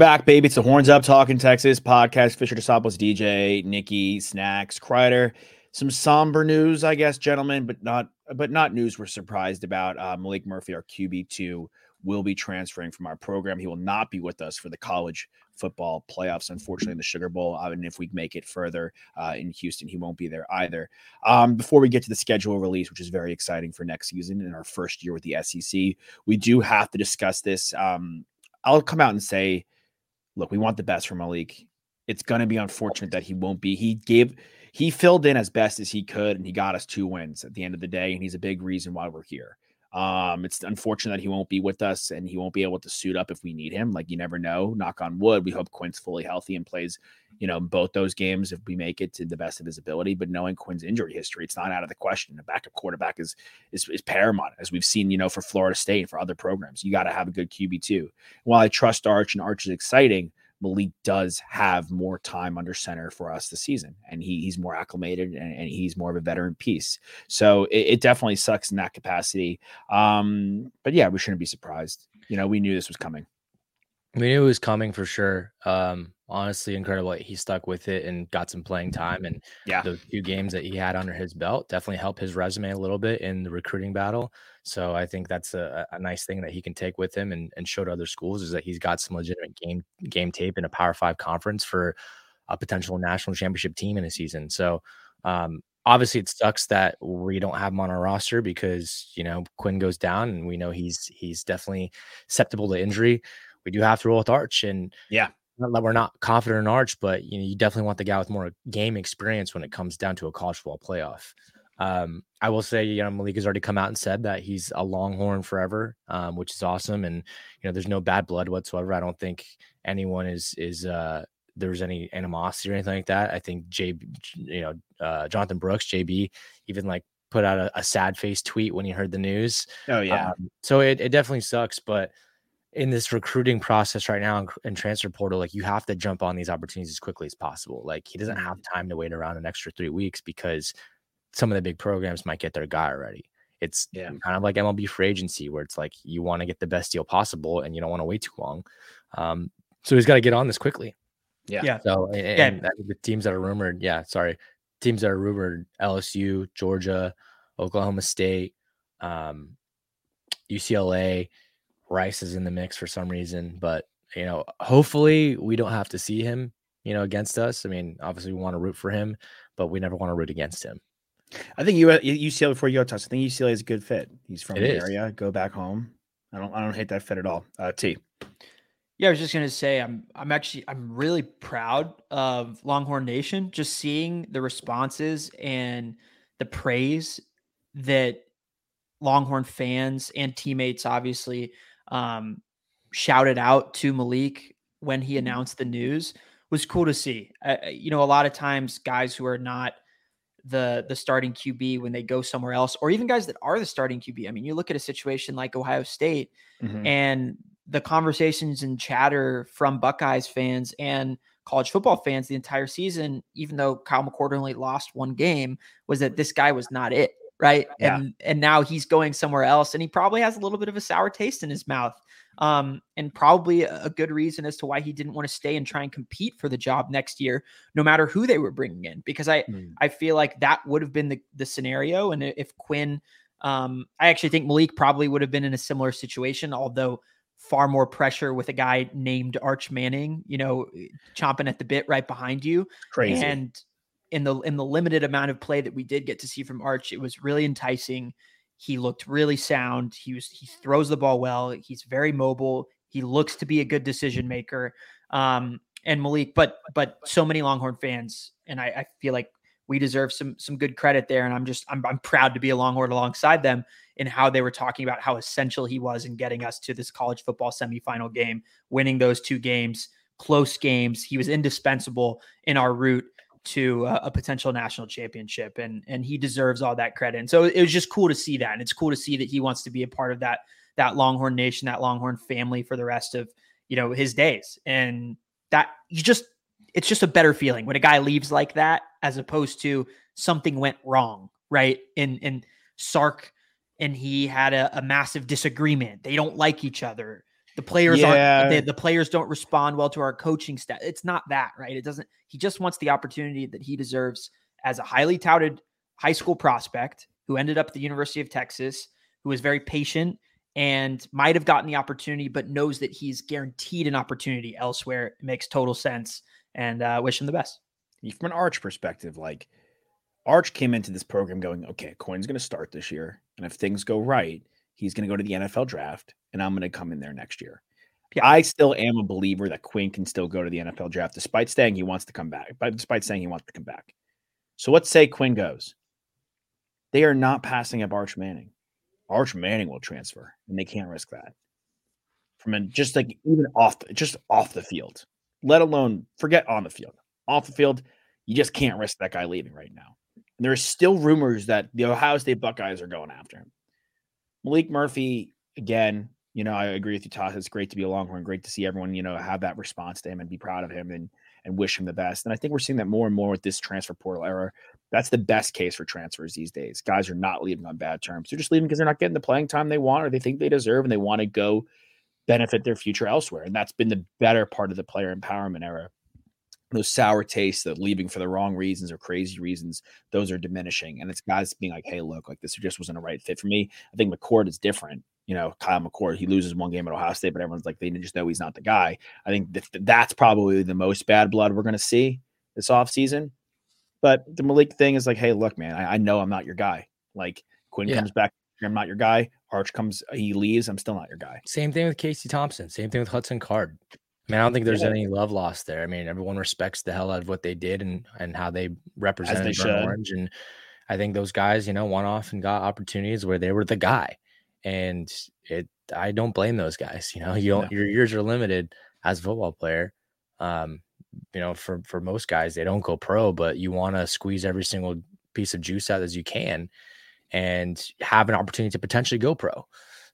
Back, baby. It's the Horns Up Talking Texas podcast. Fisher DeSopos, DJ, Nikki, Snacks, Kreider. Some somber news, I guess, gentlemen, but not but not news we're surprised about. Uh, Maalik Murphy, our QB two, will be transferring from our program. He will not be with us for the college football playoffs, unfortunately, in the Sugar Bowl. Uh, and if we make it further uh, in Houston, he won't be there either. Um, before we get to the schedule release, which is very exciting for next season in our first year with the SEC, we do have to discuss this. Um, I'll come out and say look, we want the best from Maalik. It's going to be unfortunate that he won't be. He gave, he filled in as best as he could, and he got us two wins at the end of the day, and he's a big reason why we're here. Um, it's unfortunate that he won't be with us and he won't be able to suit up if we need him. Like you never know. Knock on wood. We hope Quinn's fully healthy and plays, you know, both those games if we make it to the best of his ability. But knowing Quinn's injury history, it's not out of the question. A backup quarterback is is, is paramount, as we've seen, you know, for Florida State and for other programs. You got to have a good QB too. While I trust Arch and Arch is exciting, Maalik does have more time under center for us this season, and he, he's more acclimated and, and, he's more of a veteran piece. So it, it definitely sucks in that capacity. Um, but yeah, we shouldn't be surprised. You know, we knew this was coming. We knew it was coming for sure. Um, honestly, incredible. He stuck with it and got some playing time. And yeah, the few games that he had under his belt definitely helped his resume a little bit in the recruiting battle. So I think that's a, a nice thing that he can take with him and, and show to other schools is that he's got some legitimate game game tape in a Power Five conference for a potential national championship team in a season. So um, obviously it sucks that we don't have him on our roster because you know Quinn goes down and we know he's he's definitely susceptible to injury. We do have to roll with Arch and yeah, not that we're not confident in Arch, but you know you definitely want the guy with more game experience when it comes down to a college football playoff. Um, I will say, you know, Maalik has already come out and said that he's a Longhorn forever, um, which is awesome. And you know, there's no bad blood whatsoever. I don't think anyone is is uh, there's any animosity or anything like that. I think J, you know, uh, Jonathan Brooks, JB, even like put out a, a, sad face tweet when he heard the news. Oh yeah. Um, so it, it definitely sucks, but in this recruiting process right now and transfer portal, like you have to jump on these opportunities as quickly as possible. Like he doesn't have mm-hmm. time to wait around an extra three weeks because some of the big programs might get their guy already. It's yeah. kind of like MLB free agency, where it's like you want to get the best deal possible and you don't want to wait too long. Um, so he's got to get on this quickly. Yeah. Yeah. So and, yeah. the teams that are rumored, yeah, sorry, teams that are rumored: LSU, Georgia, Oklahoma State, um, UCLA. Rice is in the mix for some reason, but you know, hopefully we don't have to see him, you know, against us. I mean, obviously we want to root for him, but we never want to root against him. I think you UCLA before you go touch. I think UCLA is a good fit. He's from it the is. area. Go back home. I don't. I don't hate that fit at all. Uh, T. Yeah, I was just gonna say I'm. I'm actually. I'm really proud of Longhorn Nation. Just seeing the responses and the praise that Longhorn fans and teammates obviously um, shouted out to Maalik when he mm-hmm. announced the news was cool to see. Uh, you know, a lot of times guys who are not the the starting QB when they go somewhere else, or even guys that are the starting QB. I mean, you look at a situation like Ohio State, mm-hmm. and the conversations and chatter from Buckeyes fans and college football fans the entire season, even though Kyle McCord only lost one game, was that this guy was not it, right? Yeah. And and now he's going somewhere else, and he probably has a little bit of a sour taste in his mouth um, and probably a good reason as to why he didn't want to stay and try and compete for the job next year, no matter who they were bringing in. Because I mm. I feel like that would have been the the scenario, and if Quinn, um, I actually think Maalik probably would have been in a similar situation, although far more pressure with a guy named Arch Manning, you know, chomping at the bit right behind you. Crazy. And in the in the limited amount of play that we did get to see from Arch, it was really enticing. He looked really sound. He was he throws the ball well. He's very mobile. He looks to be a good decision maker. Um, and Maalik, but but so many Longhorn fans, and I, I feel like we deserve some some good credit there. And I'm just I'm, I'm proud to be a Longhorn alongside them in how they were talking about how essential he was in getting us to this college football semifinal game, winning those two games, close games. He was indispensable in our route to a, a potential national championship, and and he deserves all that credit. And so it was just cool to see that, and it's cool to see that he wants to be a part of that that Longhorn nation, that Longhorn family for the rest of you know his days, and that you just it's just a better feeling when a guy leaves like that as opposed to something went wrong, right? In in Sark and he had a, a massive disagreement. They don't like each other. The players yeah. aren't the players don't respond well to our coaching staff. It's not that, right? It doesn't he just wants the opportunity that he deserves as a highly touted high school prospect who ended up at the University of Texas, who was very patient and might have gotten the opportunity, but knows that he's guaranteed an opportunity elsewhere. It makes total sense and uh, wish him the best. From an Arch perspective, like Arch came into this program going, okay, Quinn's going to start this year. And if things go right, he's going to go to the NFL draft and I'm going to come in there next year. Yeah. I still am a believer that Quinn can still go to the NFL draft despite saying he wants to come back, but despite saying he wants to come back. So let's say Quinn goes. They are not passing up Arch Manning. Arch Manning will transfer, and they can't risk that. From a, just like even off, the, just off the field, let alone forget on the field. Off the field, you just can't risk that guy leaving right now. And there are still rumors that the Ohio State Buckeyes are going after him. Maalik Murphy, again, you know, I agree with you, Todd. It's great to be a Longhorn. Great to see everyone, you know, have that response to him and be proud of him and and wish him the best. And I think we're seeing that more and more with this transfer portal era. That's the best case for transfers these days. Guys are not leaving on bad terms. They're just leaving because they're not getting the playing time they want or they think they deserve and they want to go benefit their future elsewhere. And that's been the better part of the player empowerment era. Those sour tastes that leaving for the wrong reasons or crazy reasons, those are diminishing. And it's guys being like, hey, look, like this just wasn't a right fit for me. I think McCord is different. You know, Kyle McCord, he loses one game at Ohio State, but everyone's like, they just know he's not the guy. I think that's probably the most bad blood we're going to see this offseason. But the Maalik thing is like, hey, look, man, I, I know I'm not your guy. Like Quinn yeah. comes back, I'm not your guy. Arch comes, he leaves, I'm still not your guy. Same thing with Casey Thompson. Same thing with Hudson Card. I mean, I don't think there's yeah. any love lost there. I mean, everyone respects the hell out of what they did and and how they represented they Orange. And I think those guys, you know, went off and got opportunities where they were the guy. And it, I don't blame those guys. You know, you don't, your years are limited as a football player. Um, you know, for for most guys, they don't go pro, but you want to squeeze every single piece of juice out as you can and have an opportunity to potentially go pro.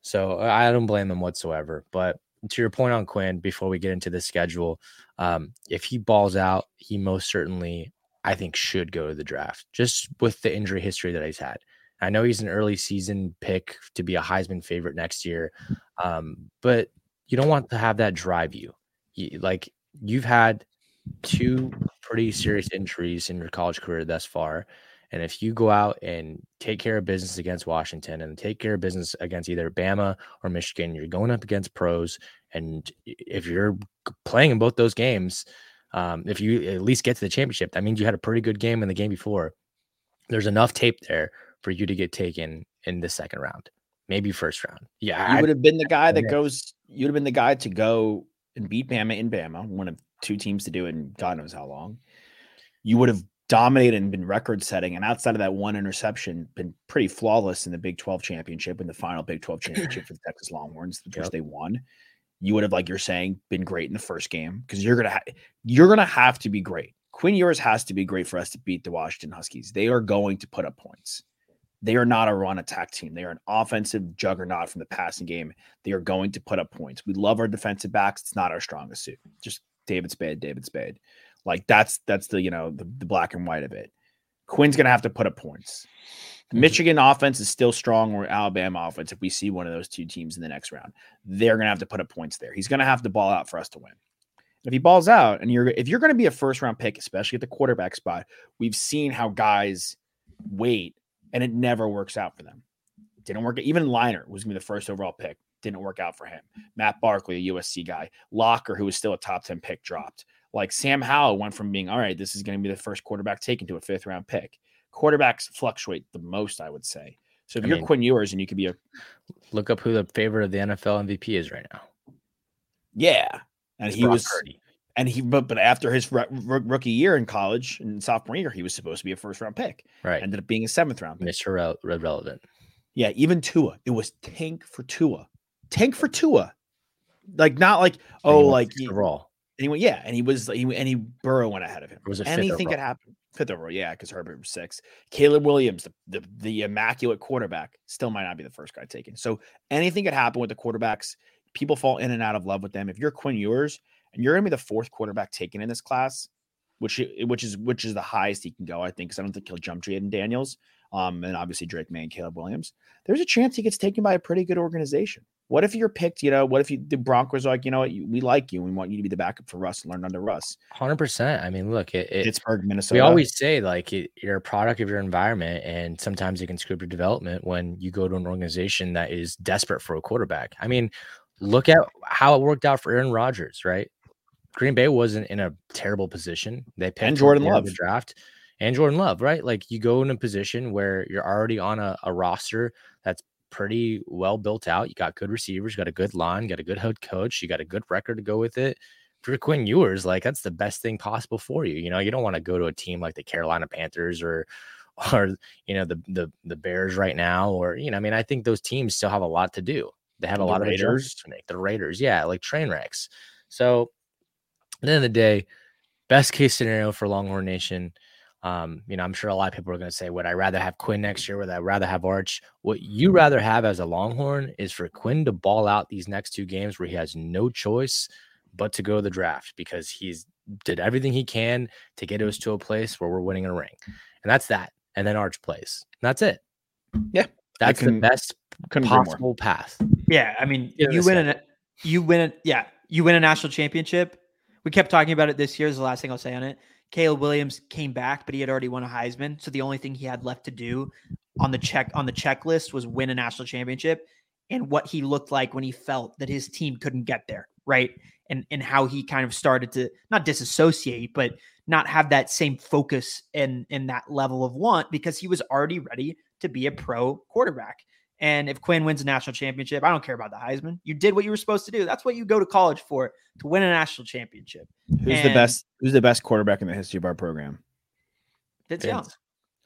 So I don't blame them whatsoever. But to your point on Quinn, before we get into the schedule, um, if he balls out, he most certainly, I think, should go to the draft just with the injury history that he's had. I know he's an early season pick to be a Heisman favorite next year, um, but you don't want to have that drive you. you. Like you've had two pretty serious injuries in your college career thus far. And if you go out and take care of business against Washington and take care of business against either Bama or Michigan, you're going up against pros. And if you're playing in both those games, um, if you at least get to the championship, that means you had a pretty good game in the game before. There's enough tape there for you to get taken in the second round, maybe first round. Yeah, you would have been the guy that goes. You'd have been the guy to go and beat Bama in Bama, one of two teams to do it in God knows how long. You would have dominated and been record setting, and outside of that one interception, been pretty flawless in the Big 12 championship in the final Big 12 championship for the Texas Longhorns, which yep. they won. You would have, like you're saying, been great in the first game because you're gonna ha- you're gonna have to be great. Quinn Ewers has to be great for us to beat the Washington Huskies. They are going to put up points. They are not a run attack team. They are an offensive juggernaut from the passing game. They are going to put up points. We love our defensive backs. It's not our strongest suit. Just David Spade, David Spade. Like that's that's the you know the, the black and white of it. Quinn's gonna have to put up points. The mm-hmm. Michigan offense is still strong, or Alabama offense. If we see one of those two teams in the next round, they're gonna have to put up points there. He's gonna have to ball out for us to win. If he balls out, and you're if you're gonna be a first round pick, especially at the quarterback spot, we've seen how guys wait and it never works out for them. Didn't work. Even Leinart was gonna be the first overall pick. Didn't work out for him. Matt Barkley, a USC guy. Locker, who was still a top 10 pick, dropped. Like Sam Howell went from being, all right, this is going to be the first quarterback taken to a fifth round pick. Quarterbacks fluctuate the most, I would say. So if I you're mean, Quinn Ewers and you could be a look up who the favorite of the NFL MVP is right now. Yeah. And it's he Brock was Purdy. And he, but, but after his r- r- rookie year in college and sophomore year, he was supposed to be a first round pick. Right. Ended up being a seventh round pick. Mr. Re- relevant. Yeah, even Tua. It was tank for Tua. Tank for Tua. Like not like oh like and he went yeah, and he was he and he Burrow went ahead of him. Or was it Anything could happen. Fifth overall, yeah, because Herbert was six. Caleb Williams, the, the the immaculate quarterback, still might not be the first guy taken. So anything could happen with the quarterbacks. People fall in and out of love with them. If you're Quinn Ewers and you're gonna be the fourth quarterback taken in this class, which which is which is the highest he can go, I think, because I don't think he'll jump Jayden Daniels. Um, and obviously Drake Maye and Caleb Williams. There's a chance he gets taken by a pretty good organization. What if you're picked? You know, what if you, the Broncos are like, you know what, you- we like you, we want you to be the backup for Russ and learn under Russ. Hundred percent. I mean, look, it, it Pittsburgh, Minnesota. we always say like it, you're a product of your environment, and sometimes it can screw up your development when you go to an organization that is desperate for a quarterback. I mean, look at how it worked out for Aaron Rodgers, right? Green Bay wasn't in a terrible position. They picked him Jordan at the end of Love. the draft and Jordan Love, right? Like you go in a position where you're already on a, a roster that's pretty well built out. You got good receivers, you got a good line, got a good head coach, you got a good record to go with it. For Quinn Ewers, like that's the best thing possible for you. You know, you don't want to go to a team like the Carolina Panthers or or you know the the the Bears right now, or you know, I mean, I think those teams still have a lot to do. They have a The lot of Raiders. to make. The Raiders, yeah, like train wrecks. So at the end of the day, best case scenario for Longhorn Nation. Um, you know, I'm sure a lot of people are going to say, would I rather have Quinn next year? Would I rather have Arch? What you rather have as a Longhorn is for Quinn to ball out these next two games where he has no choice but to go to the draft because he's did everything he can to get us to a place where we're winning a ring. And that's that. And then Arch plays. And that's it. Yeah, That's can- the best couldn't agree more. possible path. Yeah, I mean, Give it you win an you win it. Yeah, you win a national championship. We kept talking about it this year. Is the last thing I'll say on it. Caleb Williams came back, but he had already won a Heisman. So the only thing he had left to do on the check on the checklist was win a national championship. And what he looked like when he felt that his team couldn't get there, right? And and how he kind of started to not disassociate, but not have that same focus and and that level of want because he was already ready to be a pro quarterback. And if Quinn wins a national championship, I don't care about the Heisman. You did what you were supposed to do. That's what you go to college for to win a national championship. Who's the best? Who's the best quarterback in the history of our program? That's young.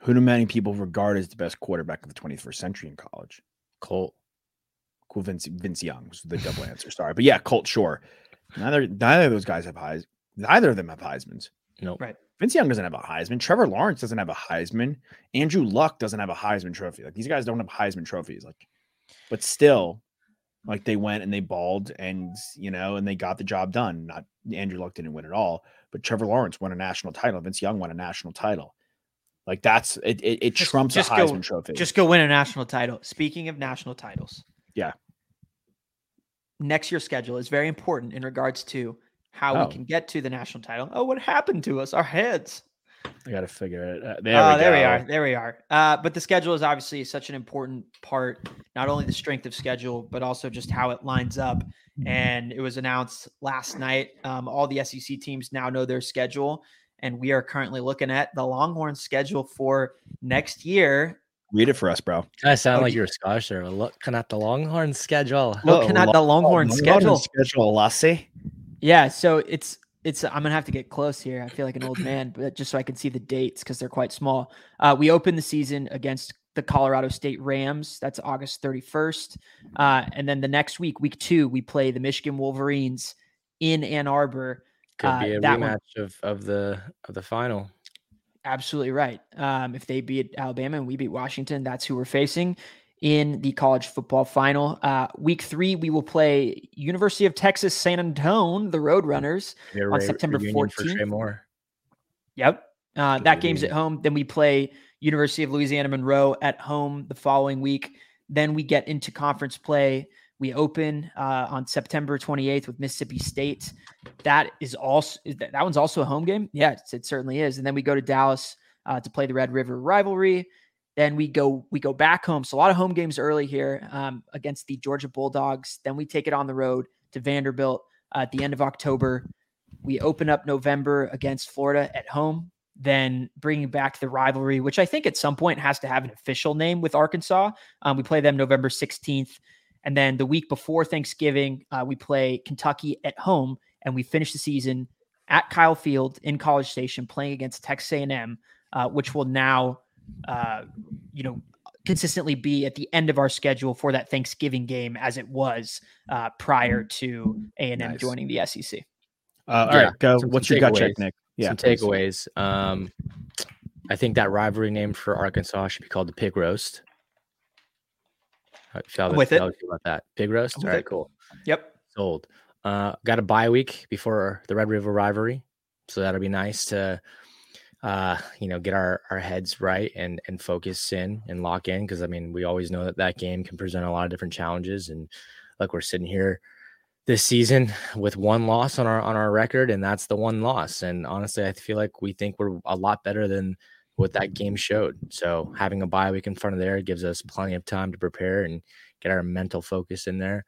Who do many people regard as the best quarterback of the 21st century in college? Colt. Cool, Vince Vince Young was the double answer. Sorry, but yeah, Colt Sure. Neither neither of those guys have Heis. Neither of them have Heisman's. Nope. Right. Vince Young doesn't have a Heisman. Trevor Lawrence doesn't have a Heisman. Andrew Luck doesn't have a Heisman trophy. Like these guys don't have Heisman trophies. Like, but still, like they went and they balled and you know and they got the job done. Not Andrew Luck didn't win at all, but Trevor Lawrence won a national title. Vince Young won a national title. Like that's it. It, it Just- trumps just a go- Heisman trophy. Just go win a national title. Speaking of national titles. Yeah. Next year's schedule is very important in regards to how Oh. we can get to the national title. Oh, what happened to us? Our heads. I got to figure it. Uh, there, oh, we, there we are. There we are. Uh, but the schedule is obviously such an important part, not only the strength of schedule, but also just how it lines up. And it was announced last night. Um, all the SEC teams now know their schedule. And we are currently looking at the Longhorn schedule for next year. Read it for us, bro. I sound Oh, like you're a Scottish there. Looking at the Longhorn schedule. Looking at the Longhorn schedule. schedule, Lassie. Yeah, so it's it's I'm gonna have to get close here. I feel like an old man, but just so I can see the dates because they're quite small. Uh, we open the season against the Colorado State Rams. That's August 31st, uh, and then the next week, week two, we play the Michigan Wolverines in Ann Arbor. Could uh, be a that one- rematch of, of the of the final. Absolutely right. Um, if they beat Alabama and we beat Washington, that's who we're facing in the college football final. Uh, week three, we will play University of Texas San Antonio, the Roadrunners. A On September reunion for 14th. Moore. Yep. Uh, that game's at home. Then we play University of Louisiana Monroe at home the following week. Then we get into conference play. We open uh, on September 28th with Mississippi State. That is also is that, that one's also a home game. Yeah, it certainly is. And then we go to Dallas uh, to play the Red River rivalry. Then we go we go back home. So a lot of home games early here um, against the Georgia Bulldogs. Then we take it on the road to Vanderbilt uh, at the end of October. We open up November against Florida at home. Then bringing back the rivalry, which I think at some point has to have an official name with Arkansas. Um, we play them November 16th. And then the week before Thanksgiving, uh, we play Kentucky at home and we finish the season at Kyle Field in College Station, playing against Texas A&M, uh, which will now, uh, you know, consistently be at the end of our schedule for that Thanksgiving game, as it was uh, prior to A&M joining the SEC. Uh, all Yeah, right, go. some- What's some your gut check. Nick? Yeah, Some takeaways. Um, I think that rivalry name for Arkansas should be called the Pig Roast. How feel With it. how you feel about that? Pig Roast. With All right, it. cool. Yep. Sold. Uh, got a bye week before the Red River rivalry, so that'll be nice to, uh, you know, get our our heads right and and focus in and lock in because I mean we always know that that game can present a lot of different challenges and like we're sitting here this season with one loss on our on our record and that's the one loss and honestly I feel like we think we're a lot better than what that game showed. So having a bye week in front of there gives us plenty of time to prepare and get our mental focus in there.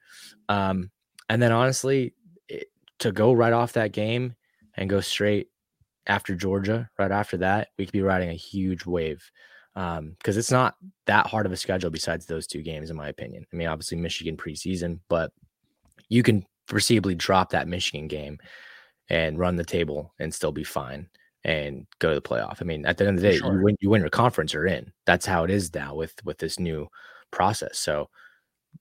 Um, and then honestly, it, to go right off that game and go straight after Georgia, right after that, we could be riding a huge wave. Um, because it's not that hard of a schedule besides those two games, in my opinion. I mean, obviously Michigan preseason, but you can foreseeably drop that Michigan game and run the table and still be fine and go to the playoff. I mean, at the end of the day, sure. you win you win your conference or in. That's how it is now with with this new process. So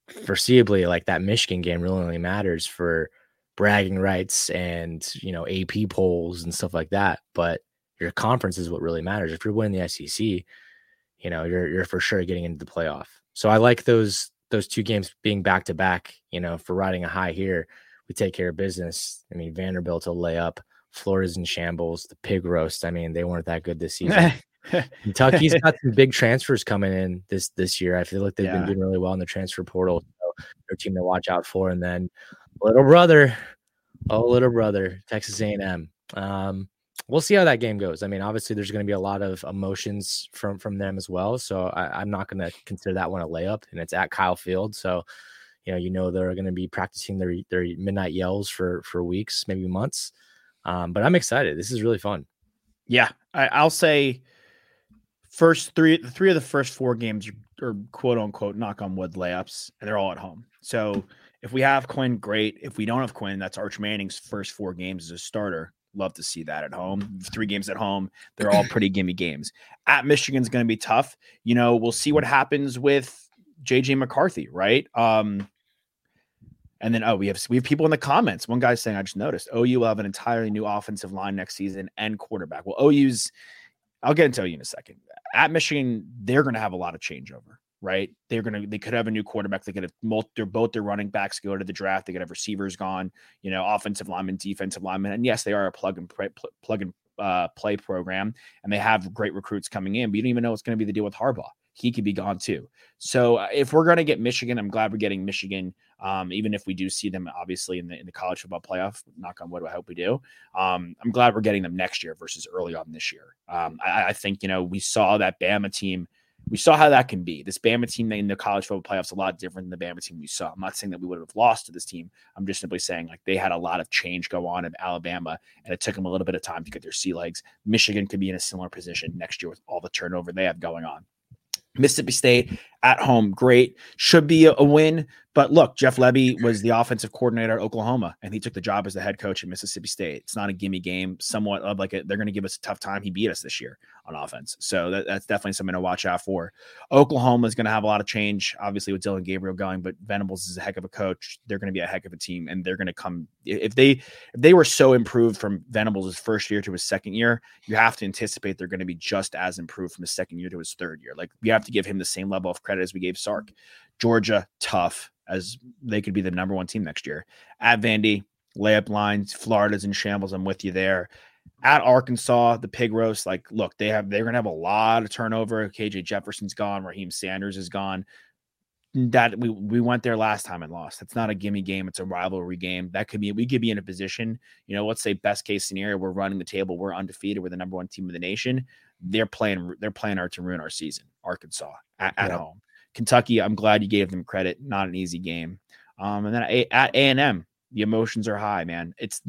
foreseeably, like that Michigan game really only matters for bragging rights and you know AP polls and stuff like that. But your conference is what really matters. If you're winning the SEC, you know you're you're for sure getting into the playoff. So I like those those two games being back to back. You know, for riding a high here, we take care of business. I mean, Vanderbilt will lay up. Florida's in shambles. The pig roast. I mean, they weren't that good this season. Kentucky's got some big transfers coming in this this year. I feel like they've Yeah. been doing really well in the transfer portal. So they're team to watch out for. And then little brother, oh little brother, Texas A&M. Um, we'll see how that game goes. I mean, obviously there's going to be a lot of emotions from from them as well. So I, I'm not going to consider that one a layup. And it's at Kyle Field, so you know you know they're going to be practicing their their midnight yells for for weeks, maybe months. Um, but I'm excited. This is really fun. Yeah, I, I'll say first three, three of the first four games are, are quote unquote knock on wood layups, and they're all at home. So if we have Quinn, great. If we don't have Quinn, that's Arch Manning's first four games as a starter. Love to see that at home. Three games at home, they're all pretty gimme games. At Michigan's going to be tough. You know, we'll see what happens with JJ McCarthy, right? Um, and then oh, we have we have people in the comments. One guy's saying, I just noticed OU will have an entirely new offensive line next season and quarterback. Well, OU's I'll get into OU in a second. At Michigan, they're gonna have a lot of changeover, right? They're gonna they could have a new quarterback, they could have multi, they're both their running backs go to the draft, they could have receivers gone, you know, offensive linemen, defensive linemen. And yes, they are a plug and play pl- plug and uh, play program, and they have great recruits coming in, but you don't even know what's gonna be the deal with Harbaugh. He could be gone too. So uh, if we're gonna get Michigan, I'm glad we're getting Michigan. Um, even if we do see them obviously in the in the college football playoff, knock on wood, I hope we do. Um, I'm glad we're getting them next year versus early on this year. Um, I, I think you know we saw that Bama team. We saw how that can be. This Bama team in the college football playoffs a lot different than the Bama team we saw. I'm not saying that we would have lost to this team. I'm just simply saying like they had a lot of change go on in Alabama, and it took them a little bit of time to get their sea legs. Michigan could be in a similar position next year with all the turnover they have going on. Mississippi State at home, great. Should be a, a win. But look, Jeff Lebby was the offensive coordinator at Oklahoma, and he took the job as the head coach at Mississippi State. It's not a gimme game. Somewhat of like a, they're going to give us a tough time. He beat us this year on offense, so that, that's definitely something to watch out for. Oklahoma is going to have a lot of change, obviously with Dillon Gabriel going, but Venables is a heck of a coach. They're going to be a heck of a team, and they're going to come if they if they were so improved from Venables' first year to his second year, you have to anticipate they're going to be just as improved from his second year to his third year. Like you have to give him the same level of credit as we gave Sark. Georgia, tough as they could be the number one team next year. At Vandy, layup lines, Florida's in shambles. I'm with you there. At Arkansas, the pig roast, like, look, they have they're gonna have a lot of turnover. KJ Jefferson's gone, Raheim Sanders is gone. That we we went there last time and lost. It's not a gimme game, it's a rivalry game. That could be we could be in a position, you know, let's say best case scenario, we're running the table, we're undefeated, we're the number one team of the nation. They're playing they're playing our to ruin our season. Arkansas at, at Yep. home. Kentucky, I'm glad you gave them credit. Not an easy game. Um, and then at A and M, the emotions are high, man. It's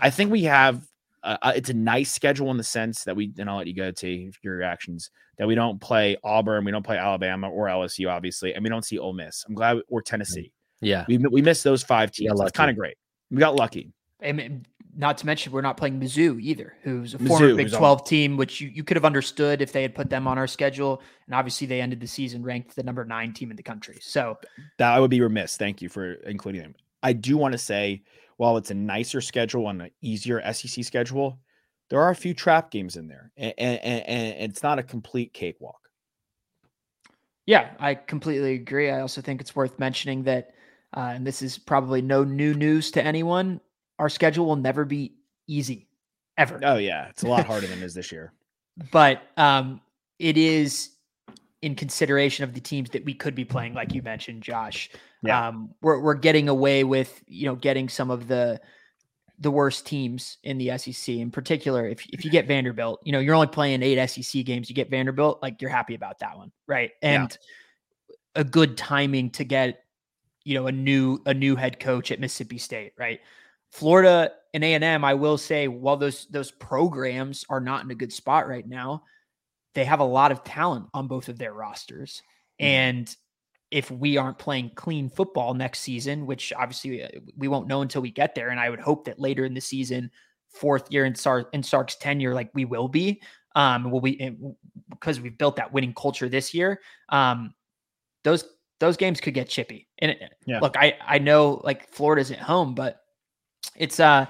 I think we have uh, uh, it's a nice schedule in the sense that we and I'll let you go to your reactions that we don't play Auburn, we don't play Alabama or LSU, obviously, and we don't see Ole Miss. I'm glad or Tennessee. Yeah. We we missed those five teams. That's kind of great. We got lucky. I mean, not to mention we're not playing Mizzou either, who's a former Big 12 on. team, which you, you could have understood if they had put them on our schedule. And obviously they ended the season ranked the number nine team in the country. So that I would be remiss. Thank you for including them. I do want to say, while it's a nicer schedule and an easier SEC schedule, there are a few trap games in there, and, and, and it's not a complete cakewalk. Yeah, I completely agree. I also think it's worth mentioning that, uh, and this is probably no new news to anyone, our schedule will never be easy, ever. Oh, yeah. It's a lot harder than it is this year. But um, it is in consideration of the teams that we could be playing, like you mentioned, Josh. Yeah. Um, we're, we're getting away with, you know, getting some of the the worst teams in the SEC. In particular, if, if you get Vanderbilt, you know, you're only playing eight SEC games, you get Vanderbilt, like you're happy about that one. Right. And yeah. a good timing to get, you know, a new a new head coach at Mississippi State, right? Florida and A&M, I will say, while those those programs are not in a good spot right now, they have a lot of talent on both of their rosters. Mm-hmm. And if we aren't playing clean football next season, which obviously uh, we won't know until we get there. And I would hope that later in the season, fourth year in, Sark, in Sark's tenure, like we will be, um, will be because we've built that winning culture this year. Um, those those games could get chippy. And it, yeah. look, I I know like Florida's at home, but it's uh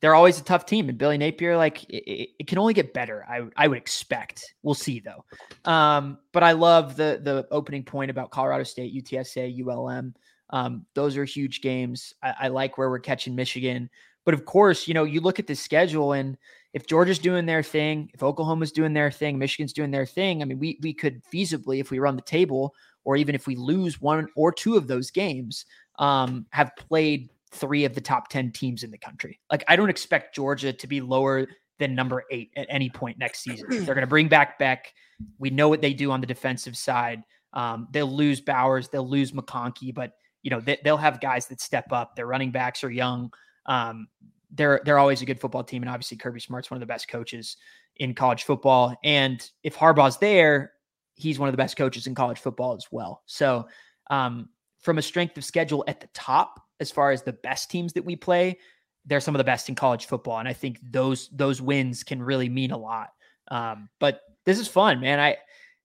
they're always a tough team. And Billy Napier, like it, it, can only get better. I I would expect. We'll see though. Um, but I love the the opening point about Colorado State, UTSA, ULM. Um, those are huge games. I, I like where we're catching Michigan. But of course, you know, you look at the schedule and if Georgia's doing their thing, if Oklahoma's doing their thing, Michigan's doing their thing, I mean, we we could feasibly, if we run the table, or even if we lose one or two of those games, um, have played three of the top 10 teams in the country. Like, I don't expect Georgia to be lower than number eight at any point next season. They're going to bring back Beck. We know what they do on the defensive side. Um, they'll lose Bowers, they'll lose McConkey, but you know they, will have guys that step up. Their running backs are young. Um, they're they're always a good football team, and obviously Kirby Smart's one of the best coaches in college football. And if Harbaugh's there, he's one of the best coaches in college football as well. So um, from a strength of schedule at the top, as far as the best teams that we play, they're some of the best in college football, and I think those those wins can really mean a lot. Um, but this is fun, man. I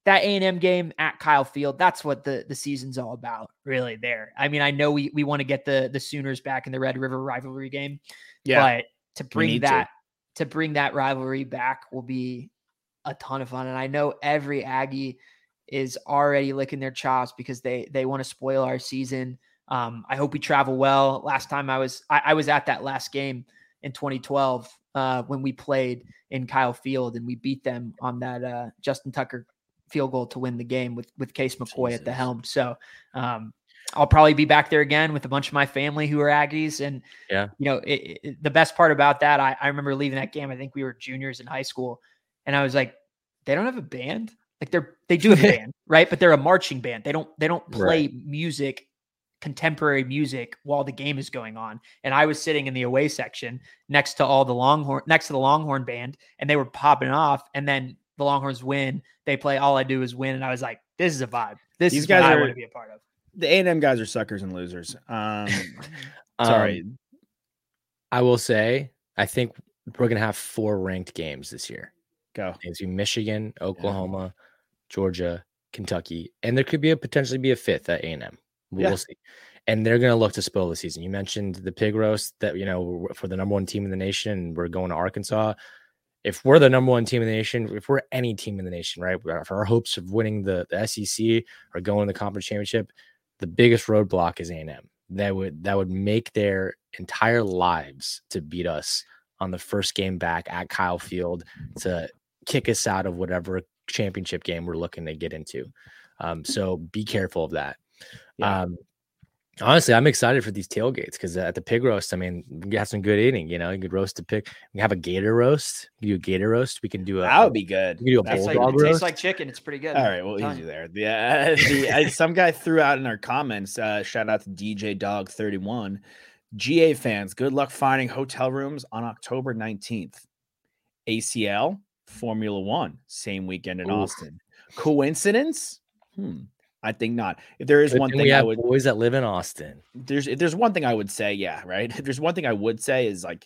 that A and M game at Kyle Field, that's what the the season's all about, really. There, I mean, I know we we want to get the the Sooners back in the Red River rivalry game, yeah, but to bring that to. to bring that rivalry back will be a ton of fun, and I know every Aggie is already licking their chops because they they want to spoil our season. Um, I hope we travel well. Last time I was I, I was at that last game in 2012 uh, when we played in Kyle Field and we beat them on that uh, Justin Tucker field goal to win the game with with Case McCoy Jesus. at the helm. So um, I'll probably be back there again with a bunch of my family who are Aggies. And yeah, you know, it, it, the best part about that, I, I remember leaving that game. I think we were juniors in high school, and I was like, they don't have a band. Like they're they do have a band, right? But they're a marching band. They don't they don't play right. music contemporary music while the game is going on. And I was sitting in the away section next to all the Longhorn, next to the Longhorn band, and they were popping off. And then the Longhorns win. They play All I Do Is Win. And I was like, this is a vibe. This These is guys I want to be a part of. The A&M guys are suckers and losers. Um, sorry. Um, I will say, I think we're going to have four ranked games this year. Go. It's Michigan, Oklahoma, yeah. Georgia, Kentucky, and there could be a potentially be a fifth at A&M. We'll, yeah. see. And they're going to look to spoil the season. You mentioned the pig roast that, you know, for the number one team in the nation, we're going to Arkansas. If we're the number one team in the nation, if we're any team in the nation, right, for our hopes of winning the, the SEC or going to the conference championship, the biggest roadblock is A&M. That would that would make their entire lives to beat us on the first game back at Kyle Field to kick us out of whatever championship game we're looking to get into. Um, so be careful of that. Yeah. Um, honestly, I'm excited for these tailgates because at the pig roast, I mean, we got some good eating. You know, you could roast a pig. We have a gator roast. You do a gator roast. We can do a. That would be good. We can do a That's bulldog like, roast. It tastes like chicken. It's pretty good. All right, well, easy there. Yeah, the, I, some guy threw out in our comments. Uh, shout out to DJ Dog 31. GA fans, good luck finding hotel rooms on October 19th. ACL, Formula One, same weekend in Oof. Austin. Coincidence? Hmm. I think not. If there is one thing we have I would boys that live in Austin. There's if there's one thing I would say, yeah, right. If there's one thing I would say is like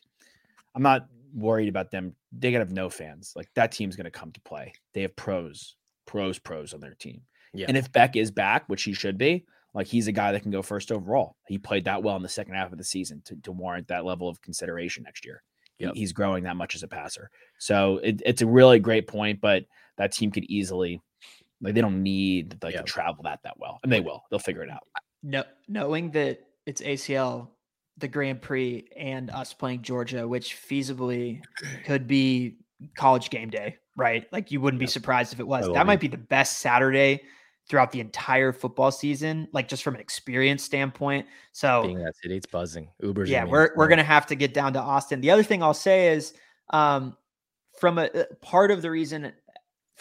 I'm not worried about them. They gotta have no fans. Like that team's gonna come to play. They have pros, pros, pros on their team. Yeah. And if Beck is back, which he should be, like he's a guy that can go first overall. He played that well in the second half of the season to, to warrant that level of consideration next year. He- Yep. he's growing that much as a passer. So it, it's a really great point, but that team could easily like they don't need like Yep. to travel that that well. And they will. They'll figure it out. No, knowing that it's ACL, the Grand Prix, and us playing Georgia, which feasibly could be college game day, right? Like you wouldn't be surprised if it was. That be. might be the best Saturday throughout the entire football season, like just from an experience standpoint. So Being that city, it's buzzing. Uber's yeah, we're we're gonna have to get down to Austin. The other thing I'll say is, um, from a part of the reason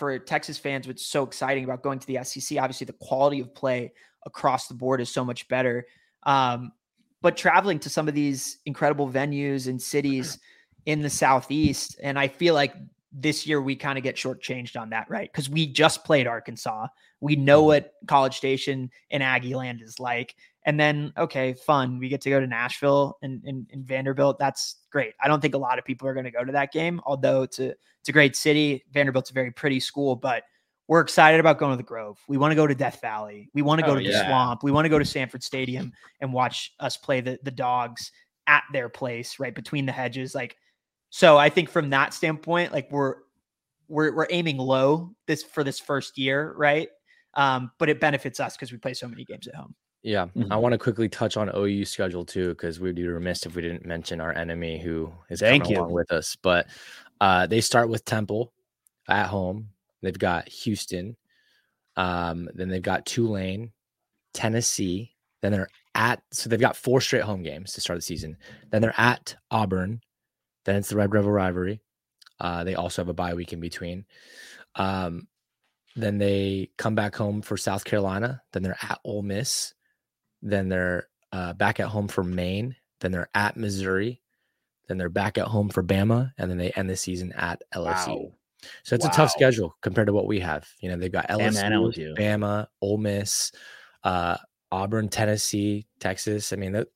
for Texas fans, what's so exciting about going to the SEC, obviously the quality of play across the board is so much better. Um, but traveling to some of these incredible venues and cities in the southeast, and I feel like this year we kind of get shortchanged on that, right? Because we just played Arkansas. We know mm-hmm. what College Station and Aggie Land is like. And then, okay, fun. We get to go to Nashville and, and, and Vanderbilt. That's great. I don't think a lot of people are going to go to that game, although it's a, it's a great city. Vanderbilt's a very pretty school, but we're excited about going to the Grove. We want to go to Death Valley. We want to go Oh, to the. Swamp. We want to go to Sanford Stadium and watch us play the, the dogs at their place, right between the hedges. Like, so I think from that standpoint, like we're we're we're aiming low this for this first year, right? Um, but it benefits us because we play so many games at home. Yeah, I Mhm. want to quickly touch on OU schedule too, because we'd be remiss if we didn't mention our enemy who is Thank you. along with us. But uh, they start with Temple at home. They've got Houston, um, then they've got Tulane, Tennessee. Then they're at so they've got four straight home games to start the season. Then they're at Auburn. Then it's the Red River rivalry. Uh, they also have a bye week in between. Um, then they come back home for South Carolina. Then they're at Ole Miss. Then they're uh, back at home for Maine. Then they're at Missouri. Then they're back at home for Bama, and then they end the season at LSU. Wow. So it's a tough schedule compared to what we have. You know, they've got LSU, LSU. Bama, Ole Miss, uh, Auburn, Tennessee, Texas. I mean, that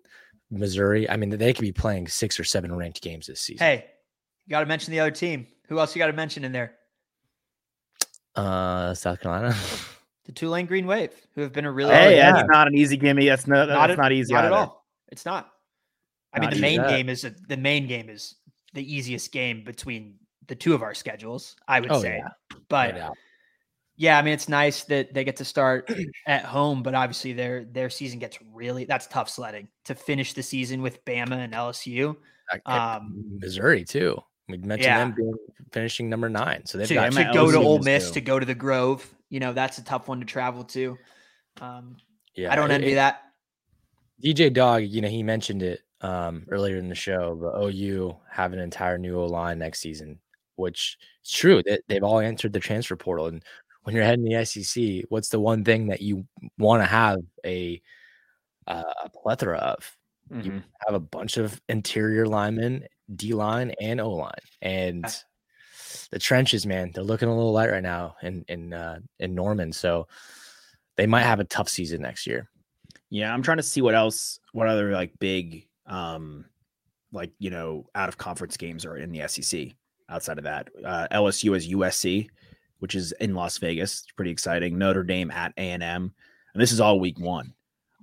Missouri. I mean, they could be playing six or seven ranked games this season. Hey, you got to mention the other team. Who else you got to mention in there? Uh, South Carolina. The Tulane Green Wave, who have been a really Hey, that's team. not an easy gimme. That's no, that's at- not, easy. Not at all. It's not. I mean, the Maine That- game is a, the Maine game is the easiest game between the two of our schedules. I would Oh, say, yeah. but No doubt. Yeah, I mean, it's nice that they get to start at home, but obviously their their season gets really that's tough sledding to finish the season with Bama and LSU. Um, Missouri too. We mentioned yeah. them being finishing number nine, so they've to, got to go to Ole Miss, too. to go to the Grove, you know, that's a tough one to travel to. Um, yeah. I don't envy it- that. DJ Dog, you know, he mentioned it um, earlier in the show, but OU have an entire new O line next season, which is true. That they've all entered the transfer portal, and when you're heading the SEC, what's the one thing that you want to have a uh, a plethora of? Mhm. Have a bunch of interior linemen, D line, and O line, and the trenches, man, they're looking a little light right now in in uh, in Norman, so they might have a tough season next year. Yeah, I'm trying to see what else, what other like big, um, like you know, out of conference games are in the SEC. Outside of that, uh, LSU is USC, which is in Las Vegas. It's pretty exciting. Notre Dame at A and M, and this is all week one.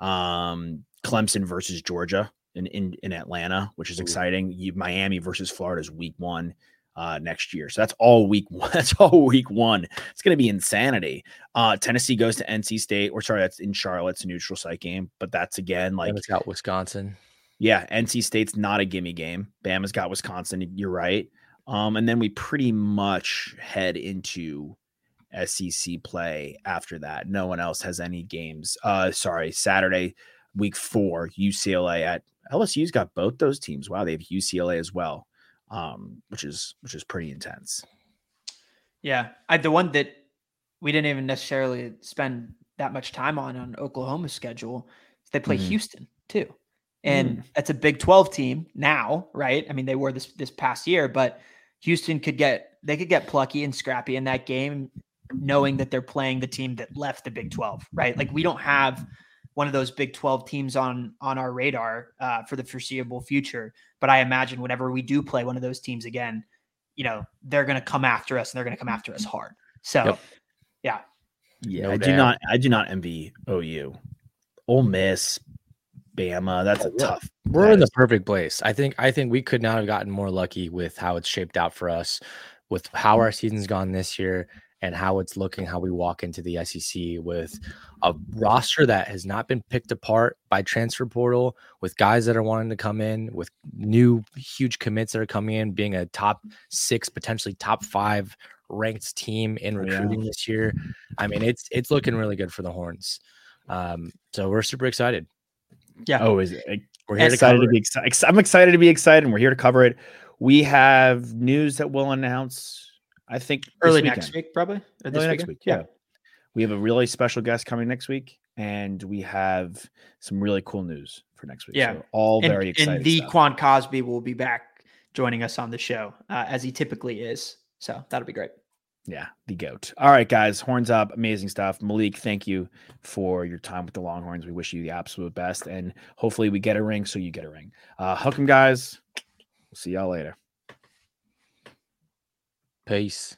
Um, Clemson versus Georgia in in, in Atlanta, which is Ooh. exciting. You, Miami versus Florida is week one uh, next year. So that's all week one. That's all week one. It's going to be insanity. Uh, Tennessee goes to NC State. Or sorry, that's in Charlotte. It's a neutral site game, but that's again like Like it's got Wisconsin. yeah, NC State's not a gimme game. Bama's got Wisconsin. You're right. Um, and then we pretty much head into SEC play after that. No one else has any games. Uh, sorry, Saturday, week four, UCLA at LSU's got both those teams. Wow, they have UCLA as well, um, which is which is pretty intense. Yeah, I, the one that we didn't even necessarily spend that much time on on Oklahoma's schedule. They play Mhm. Houston too, and that's a Big Twelve team now, right? I mean, they were this this past year, but Houston could get they could get plucky and scrappy in that game, knowing that they're playing the team that left the Big Twelve, right? Like we don't have one of those Big 12 teams on on our radar uh, for the foreseeable future. But I imagine whenever we do play one of those teams again, you know, they're going to come after us and they're going to come after us hard. So, Yep. yeah, Yeah, No I do not. I do not envy OU, Ole Miss, Bama. That's a Yeah. tough. We're that in the perfect place. I think I think we could not have gotten more lucky with how it's shaped out for us, with how our season's gone this year and how it's looking, how we walk into the SEC with a roster that has not been picked apart by transfer portal, with guys that are wanting to come in, with new huge commits that are coming in, being a top six, potentially top five ranked team in Oh, yeah. recruiting this year. I mean, it's it's looking really good for the horns. Um, so we're super excited. Yeah. Oh, is it? We're here to excited cover to be excited. I'm excited to be excited, and we're here to cover it. We have news that we'll announce. I think early weekend. next week, probably. Early next week. Yeah. we have a really special guest coming next week, and we have some really cool news for next week. Yeah. so all And, very excited. and the stuff. Quan Cosby will be back joining us on the show uh, as he typically is. So that'll be great. Yeah, the goat. All right, guys, horns up, amazing stuff. Maalik, thank you for your time with the Longhorns. We wish you the absolute best, and hopefully we get a ring, so you get a ring. Uh, hook 'em, guys. We'll see y'all later. Peace.